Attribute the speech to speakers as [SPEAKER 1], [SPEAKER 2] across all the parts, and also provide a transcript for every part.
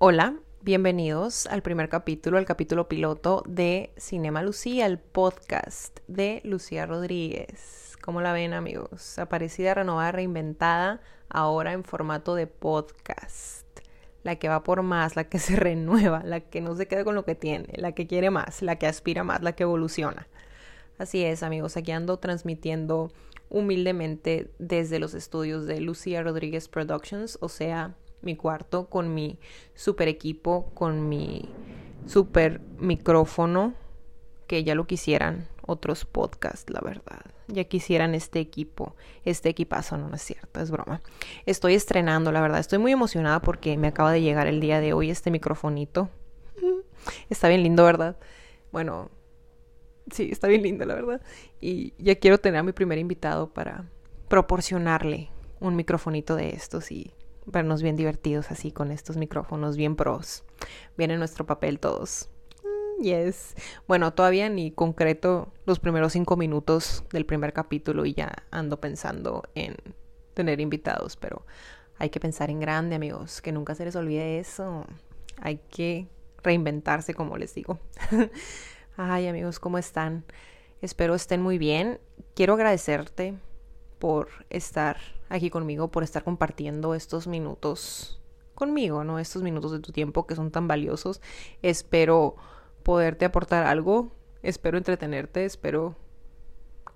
[SPEAKER 1] Hola, bienvenidos al primer capítulo, al capítulo piloto de Cinema Lucía, el podcast de Lucía Rodríguez. ¿Cómo la ven amigos? Aparecida, renovada, reinventada, ahora en formato de podcast. La que va por más, la que se renueva, la que no se queda con lo que tiene, la que quiere más, la que aspira más, la que evoluciona. Así es amigos, aquí ando transmitiendo humildemente desde los estudios de Lucía Rodríguez Productions, o sea, mi cuarto con mi super equipo, con mi super micrófono, que ya lo quisieran otros podcasts, la verdad. Ya quisieran este equipo, este equipazo, no, es cierto, es broma. Estoy estrenando, la verdad, estoy muy emocionada porque me acaba de llegar el día de hoy este microfonito. Está bien lindo, ¿verdad? Bueno, sí, está bien lindo, la verdad. Y ya quiero tener a mi primer invitado para proporcionarle un microfonito de estos y vernos bien divertidos así con estos micrófonos bien pros. Bien en nuestro papel todos. Mm, yes. Bueno, todavía ni concreto los primeros cinco minutos del primer capítulo y ya ando pensando en tener invitados, pero hay que pensar en grande, amigos, que nunca se les olvide eso. Hay que reinventarse, como les digo. Ay, amigos, ¿cómo están? Espero estén muy bien. Quiero agradecerte por estar aquí conmigo, por estar compartiendo estos minutos conmigo, ¿no? Estos minutos de tu tiempo que son tan valiosos. Espero poderte aportar algo, espero entretenerte, espero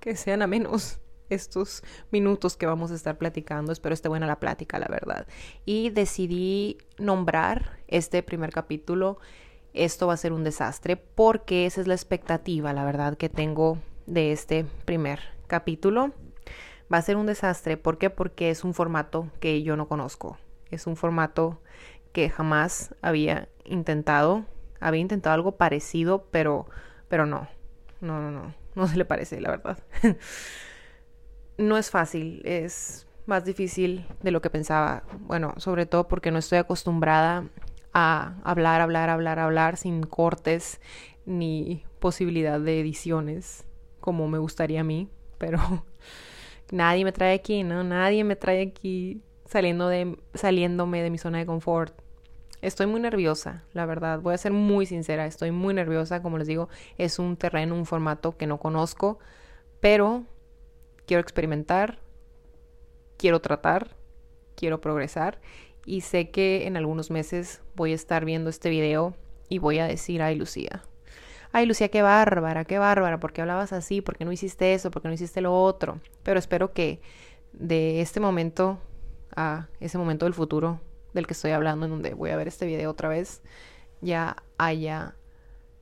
[SPEAKER 1] que sean a menos estos minutos que vamos a estar platicando. Espero esté buena la plática, la verdad. Y decidí nombrar este primer capítulo. Esto va a ser un desastre porque esa es la expectativa, la verdad, que tengo de este primer capítulo va a ser un desastre. ¿Por qué? Porque es un formato que yo no conozco. Es un formato que jamás había intentado. Había intentado algo parecido, pero, pero no. No, no, no. No se le parece, la verdad. no es fácil. Es más difícil de lo que pensaba. Bueno, sobre todo porque no estoy acostumbrada a hablar, hablar, hablar, hablar sin cortes ni posibilidad de ediciones como me gustaría a mí. Pero nadie me trae aquí, ¿no? Nadie me trae aquí saliendo de, saliéndome de mi zona de confort. Estoy muy nerviosa, la verdad. Voy a ser muy sincera, estoy muy nerviosa. Como les digo, es un terreno, un formato que no conozco, pero quiero experimentar, quiero tratar, quiero progresar y sé que en algunos meses voy a estar viendo este video y voy a decir, ay Lucía, ay Lucía, qué bárbara, qué bárbara, ¿por qué hablabas así? ¿Por qué no hiciste eso? ¿Por qué no hiciste lo otro? Pero espero que de este momento a ese momento del futuro del que estoy hablando, en donde voy a ver este video otra vez, ya haya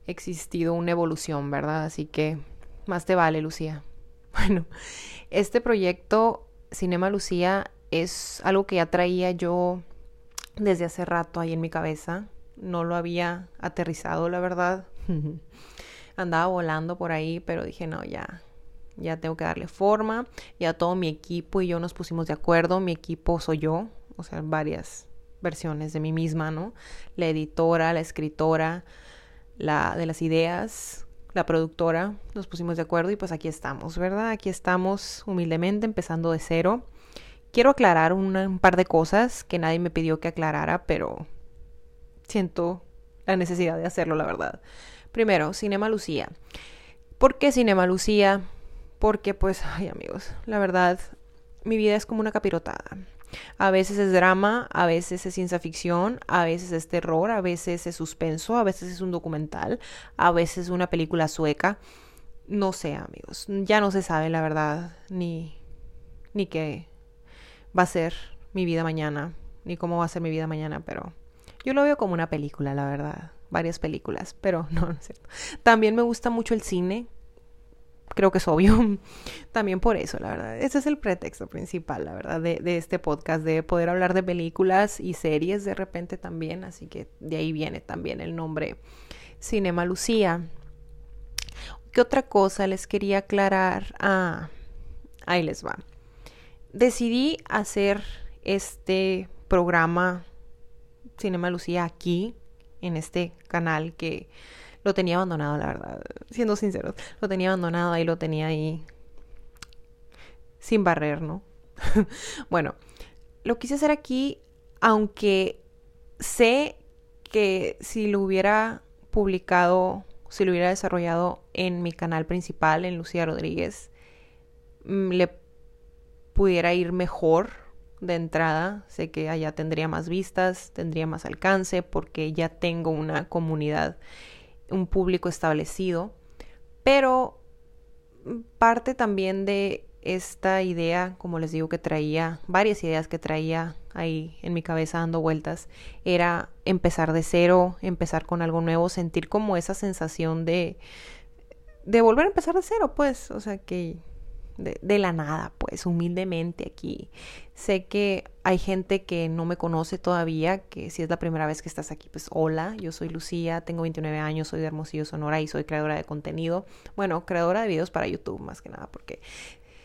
[SPEAKER 1] existido una evolución, ¿verdad? Así que más te vale, Lucía. Bueno, este proyecto Cinema Lucía es algo que ya traía yo desde hace rato ahí en mi cabeza. No lo había aterrizado, la verdad. Andaba volando por ahí, pero dije, no, ya, ya tengo que darle forma. Ya todo mi equipo y yo nos pusimos de acuerdo. Mi equipo soy yo, o sea, varias versiones de mí misma, ¿no? La editora, la escritora, la de las ideas, la productora, nos pusimos de acuerdo y pues aquí estamos, ¿verdad? Aquí estamos humildemente empezando de cero. Quiero aclarar un par de cosas que nadie me pidió que aclarara, pero siento la necesidad de hacerlo, la verdad. Primero, Cinema Lucía. ¿Por qué Cinema Lucía? Porque pues, ay amigos, la verdad, mi vida es como una capirotada. A veces es drama, a veces es ciencia ficción, a veces es terror, a veces es suspenso, a veces es un documental, a veces una película sueca. No sé, amigos, ya no se sabe la verdad, ni, ni qué va a ser mi vida mañana, ni cómo va a ser mi vida mañana, pero yo lo veo como una película, la verdad varias películas, pero no, no es cierto. También me gusta mucho el cine, creo que es obvio. También por eso, la verdad. Ese es el pretexto principal, la verdad, de, de, este podcast, de poder hablar de películas y series de repente también. Así que de ahí viene también el nombre Cinema Lucía. ¿Qué otra cosa les quería aclarar? Ah, ahí les va. Decidí hacer este programa Cinema Lucía aquí en este canal que lo tenía abandonado, la verdad, siendo sinceros, lo tenía abandonado, ahí lo tenía ahí sin barrer, ¿no? bueno, lo quise hacer aquí, aunque sé que si lo hubiera publicado, si lo hubiera desarrollado en mi canal principal, en Lucía Rodríguez, mm, le pudiera ir mejor de entrada. Sé que allá tendría más vistas, tendría más alcance, porque ya tengo una comunidad, un público establecido. Pero parte también de esta idea, como les digo, que traía, varias ideas que traía ahí en mi cabeza dando vueltas, era empezar de cero, empezar con algo nuevo, sentir como esa sensación de, de volver a empezar de cero, pues, o sea, que de, la nada, pues humildemente aquí. Sé que hay gente que no me conoce todavía, que si es la primera vez que estás aquí, pues hola, yo soy Lucía, tengo 29 años, soy de Hermosillo, Sonora y soy creadora de contenido. Bueno, creadora de videos para YouTube más que nada, porque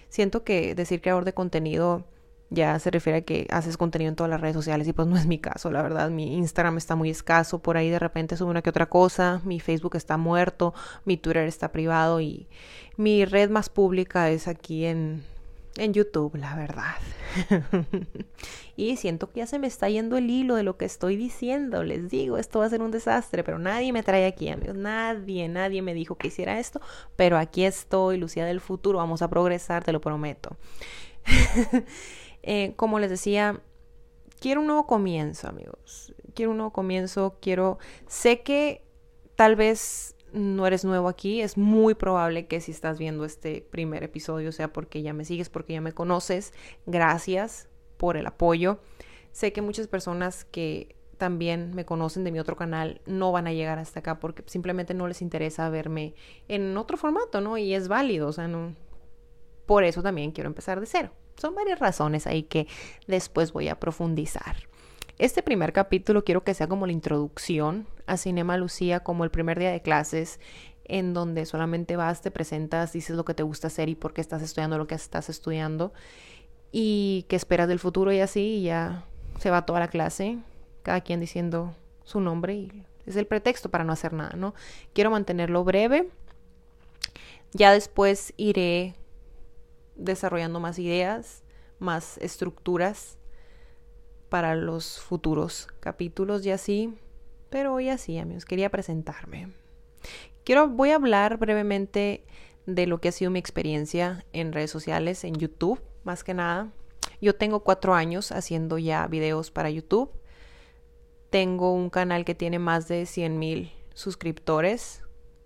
[SPEAKER 1] siento que decir creador de contenido ya se refiere a que haces contenido en todas las redes sociales y pues no es mi caso, la verdad. Mi Instagram está muy escaso, por ahí de repente sube una que otra cosa, mi Facebook está muerto, mi Twitter está privado y mi red más pública es aquí en, en YouTube, la verdad. y siento que ya se me está yendo el hilo de lo que estoy diciendo. Les digo, esto va a ser un desastre, pero nadie me trae aquí, amigos. Nadie, nadie me dijo que hiciera esto, pero aquí estoy, Lucía del futuro, vamos a progresar, te lo prometo. Eh, como les decía, quiero un nuevo comienzo, amigos. Quiero un nuevo comienzo, quiero... Sé que tal vez no eres nuevo aquí, es muy probable que si estás viendo este primer episodio sea porque ya me sigues, porque ya me conoces. Gracias por el apoyo. Sé que muchas personas que también me conocen de mi otro canal no van a llegar hasta acá porque simplemente no les interesa verme en otro formato, ¿no? Y es válido, o sea, no. Por eso también quiero empezar de cero. Son varias razones ahí que después voy a profundizar. Este primer capítulo quiero que sea como la introducción a Cinema Lucía, como el primer día de clases, en donde solamente vas, te presentas, dices lo que te gusta hacer y por qué estás estudiando lo que estás estudiando y qué esperas del futuro y así, y ya se va toda la clase, cada quien diciendo su nombre y es el pretexto para no hacer nada, ¿no? Quiero mantenerlo breve. Ya después iré desarrollando más ideas, más estructuras para los futuros capítulos y así. Pero hoy así, amigos, quería presentarme. Quiero, voy a hablar brevemente de lo que ha sido mi experiencia en redes sociales, en YouTube, más que nada. Yo tengo cuatro años haciendo ya videos para YouTube. Tengo un canal que tiene más de 100 mil suscriptores.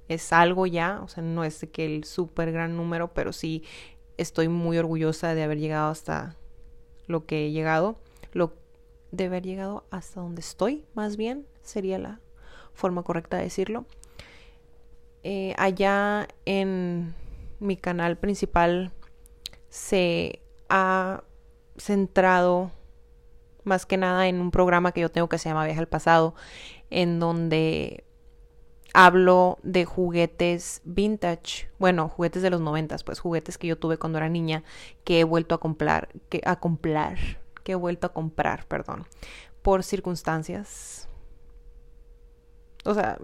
[SPEAKER 1] Es algo ya, o sea, no es que el súper gran número, pero sí estoy muy orgullosa de haber llegado hasta lo que he llegado, lo de haber llegado hasta donde estoy, más bien sería la forma correcta de decirlo. Eh, allá en mi canal principal se ha centrado más que nada en un programa que yo tengo que se llama Viaje al Pasado, en donde hablo de juguetes vintage, bueno, juguetes de los noventas, pues juguetes que yo tuve cuando era niña, que he vuelto a comprar, que a comprar, que he vuelto a comprar, perdón, por circunstancias. O sea,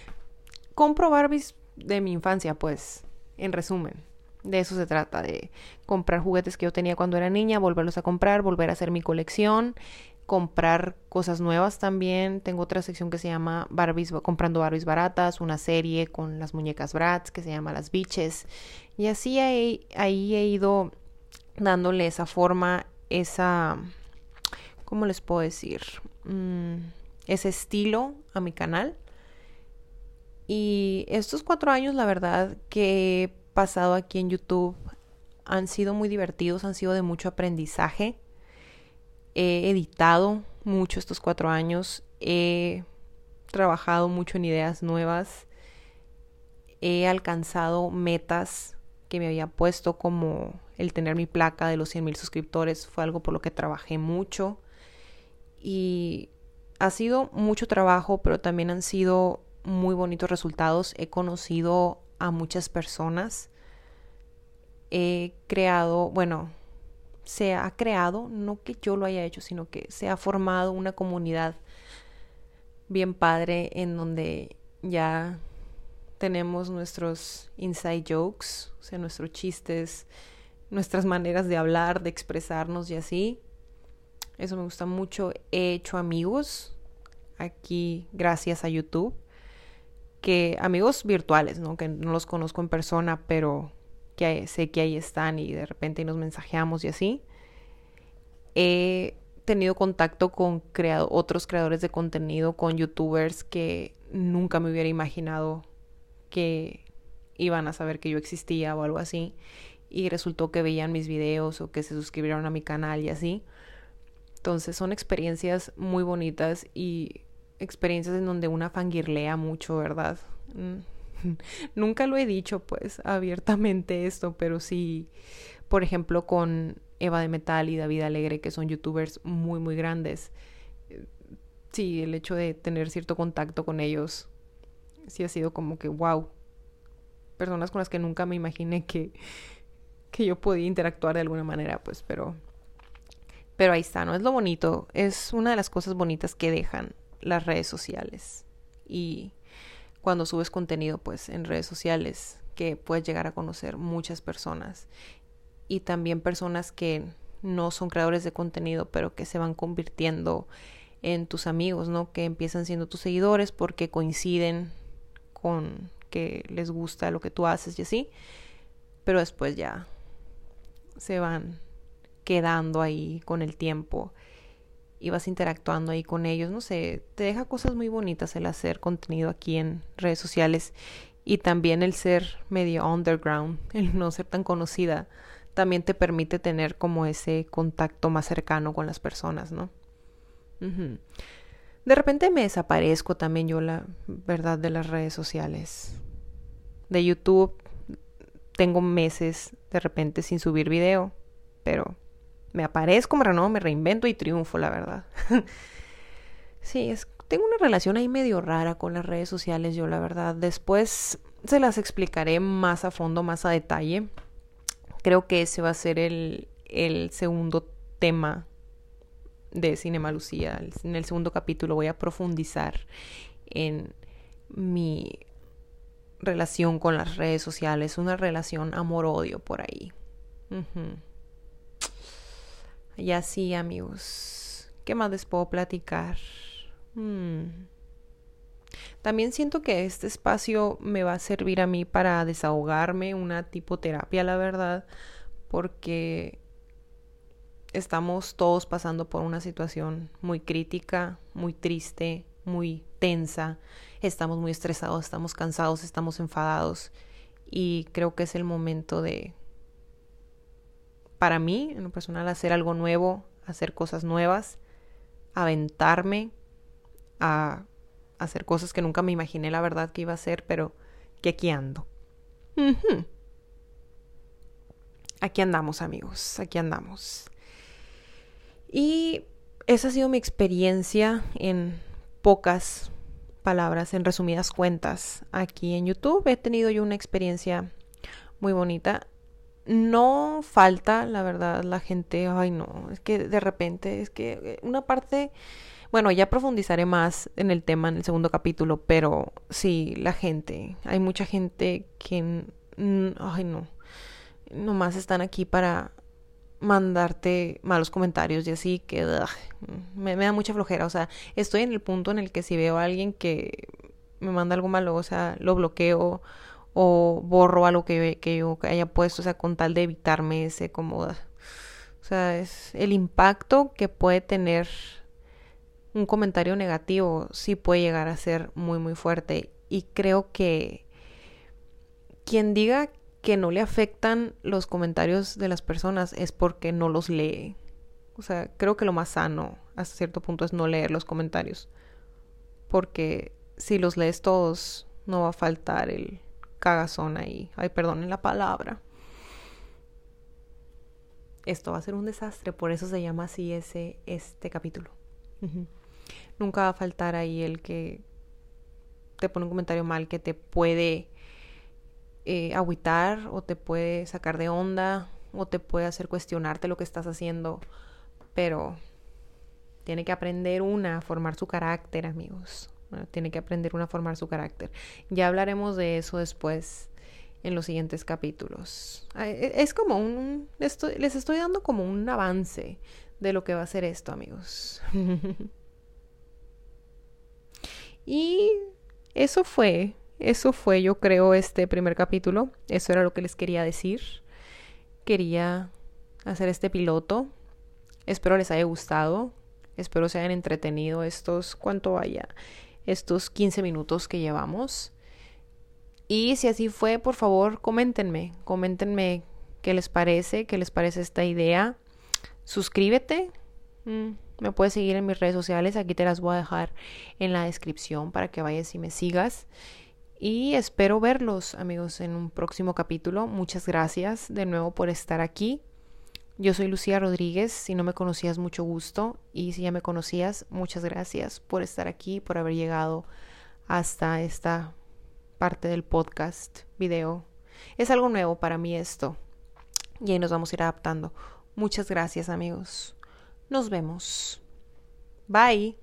[SPEAKER 1] compro Barbies de mi infancia, pues, en resumen. De eso se trata, de comprar juguetes que yo tenía cuando era niña, volverlos a comprar, volver a hacer mi colección comprar cosas nuevas también. Tengo otra sección que se llama Barbies, comprando Barbies baratas, una serie con las muñecas Bratz que se llama Las Biches. Y así ahí, ahí he ido dándole esa forma, esa, ¿cómo les puedo decir? Mm, ese estilo a mi canal. Y estos cuatro años, la verdad, que he pasado aquí en YouTube han sido muy divertidos, han sido de mucho aprendizaje he editado mucho estos cuatro años, he trabajado mucho en ideas nuevas, he alcanzado metas que me había puesto como el tener mi placa de los 100 mil suscriptores, fue algo por lo que trabajé mucho y ha sido mucho trabajo, pero también han sido muy bonitos resultados. He conocido a muchas personas, he creado, bueno, se ha creado, no que yo lo haya hecho, sino que se ha formado una comunidad bien padre en donde ya tenemos nuestros inside jokes, o sea, nuestros chistes, nuestras maneras de hablar, de expresarnos y así. Eso me gusta mucho. He hecho amigos aquí gracias a YouTube. Que amigos virtuales, ¿no? Que no los conozco en persona, pero que sé que ahí están y de repente nos mensajeamos y así. He tenido contacto con otros creadores de contenido, con youtubers que nunca me hubiera imaginado que iban a saber que yo existía o algo así. Y resultó que veían mis videos o que se suscribieron a mi canal y así. Entonces son experiencias muy bonitas y experiencias en donde una fangirlea mucho, ¿verdad? Mm. Nunca lo he dicho pues abiertamente esto, pero sí, por ejemplo, con Eva de Metal y David Alegre, que son youtubers muy, muy grandes. Sí, el hecho de tener cierto contacto con ellos, sí ha sido como que, wow, personas con las que nunca me imaginé que, que yo podía interactuar de alguna manera, pues, pero pero ahí está, ¿no? Es lo bonito, es una de las cosas bonitas que dejan las redes sociales. Y cuando subes contenido, pues, en redes sociales, que puedes llegar a conocer muchas personas. Y también personas que no son creadores de contenido, pero que se van convirtiendo en tus amigos, ¿no? Que empiezan siendo tus seguidores porque coinciden con que les gusta lo que tú haces y así. Pero después ya se van quedando ahí con el tiempo y vas interactuando ahí con ellos, no sé, te deja cosas muy bonitas el hacer contenido aquí en redes sociales y también el ser medio underground, el no ser tan conocida, también te permite tener como ese contacto más cercano con las personas, ¿no? De repente me desaparezco también yo, la verdad, de las redes sociales. De YouTube tengo meses de repente sin subir video, pero me aparezco, me renovo, me reinvento y triunfo, la verdad. sí, es, tengo una relación ahí medio rara con las redes sociales, yo la verdad. Después se las explicaré más a fondo, más a detalle. Creo que ese va a ser el, el segundo tema de Cinema Lucía. En el segundo capítulo voy a profundizar en mi relación con las redes sociales, una relación amor-odio por ahí. Y así, amigos. ¿Qué más les puedo platicar? Hmm. También siento que este espacio me va a servir a mí para desahogarme, una tipo terapia, la verdad, porque estamos todos pasando por una situación muy crítica, muy triste, muy tensa. Estamos muy estresados, estamos cansados, estamos enfadados y creo que es el momento de para mí, en lo personal, hacer algo nuevo, hacer cosas nuevas, aventarme a hacer cosas que nunca me imaginé la verdad que iba a hacer, pero que aquí ando. Aquí andamos, amigos, aquí andamos. Y esa ha sido mi experiencia en pocas palabras, en resumidas cuentas, aquí en YouTube. He tenido yo una experiencia muy bonita no falta, la verdad, la gente, ay no, es que de repente, es que eh, una parte, bueno, ya profundizaré más en el tema en el segundo capítulo, pero sí, la gente, hay mucha gente que, ay no, nomás están aquí para mandarte malos comentarios y así que me, me da mucha flojera, o sea, estoy en el punto en el que si veo a alguien que me manda algo malo, o sea, lo bloqueo o borro algo que, que yo haya puesto, o sea, con tal de evitarme ese como... O sea, es el impacto que puede tener un comentario negativo, sí puede llegar a ser muy, muy fuerte. Y creo que quien diga que no le afectan los comentarios de las personas es porque no los lee. O sea, creo que lo más sano hasta cierto punto es no leer los comentarios. Porque si los lees todos, no va a faltar el, cagazón ahí. Ay, perdonen la palabra. Esto va a ser un desastre, por eso se llama así ese este capítulo. Nunca va a faltar ahí el que te pone un comentario mal que te puede eh, agüitar o te puede sacar de onda o te puede hacer cuestionarte lo que estás haciendo, pero tiene que aprender una a formar su carácter, amigos tiene que aprender una a formar su carácter. Ya hablaremos de eso después en los siguientes capítulos. E, es como un... les estoy dando como un avance de lo que va a ser esto, amigos. Y eso fue, eso fue yo creo este primer capítulo. Eso era lo que les quería decir. Quería hacer este piloto. Espero les haya gustado. Espero se hayan entretenido estos, ¿cuánto vaya? Estos 15 minutos que llevamos. Y si así fue, por favor, coméntenme, coméntenme qué les parece, qué les parece esta idea. Suscríbete. Mm, me puedes seguir en mis redes sociales, aquí te las voy a dejar en la descripción para que vayas y me sigas. Y espero verlos, amigos, en un próximo capítulo. Muchas gracias de nuevo por estar aquí. Yo soy Lucía Rodríguez, si no me conocías mucho gusto y si ya me conocías, muchas gracias por estar aquí, por haber llegado hasta esta parte del podcast, video. Es algo nuevo para mí esto y ahí nos vamos a ir adaptando. Muchas gracias amigos. Nos vemos. Bye.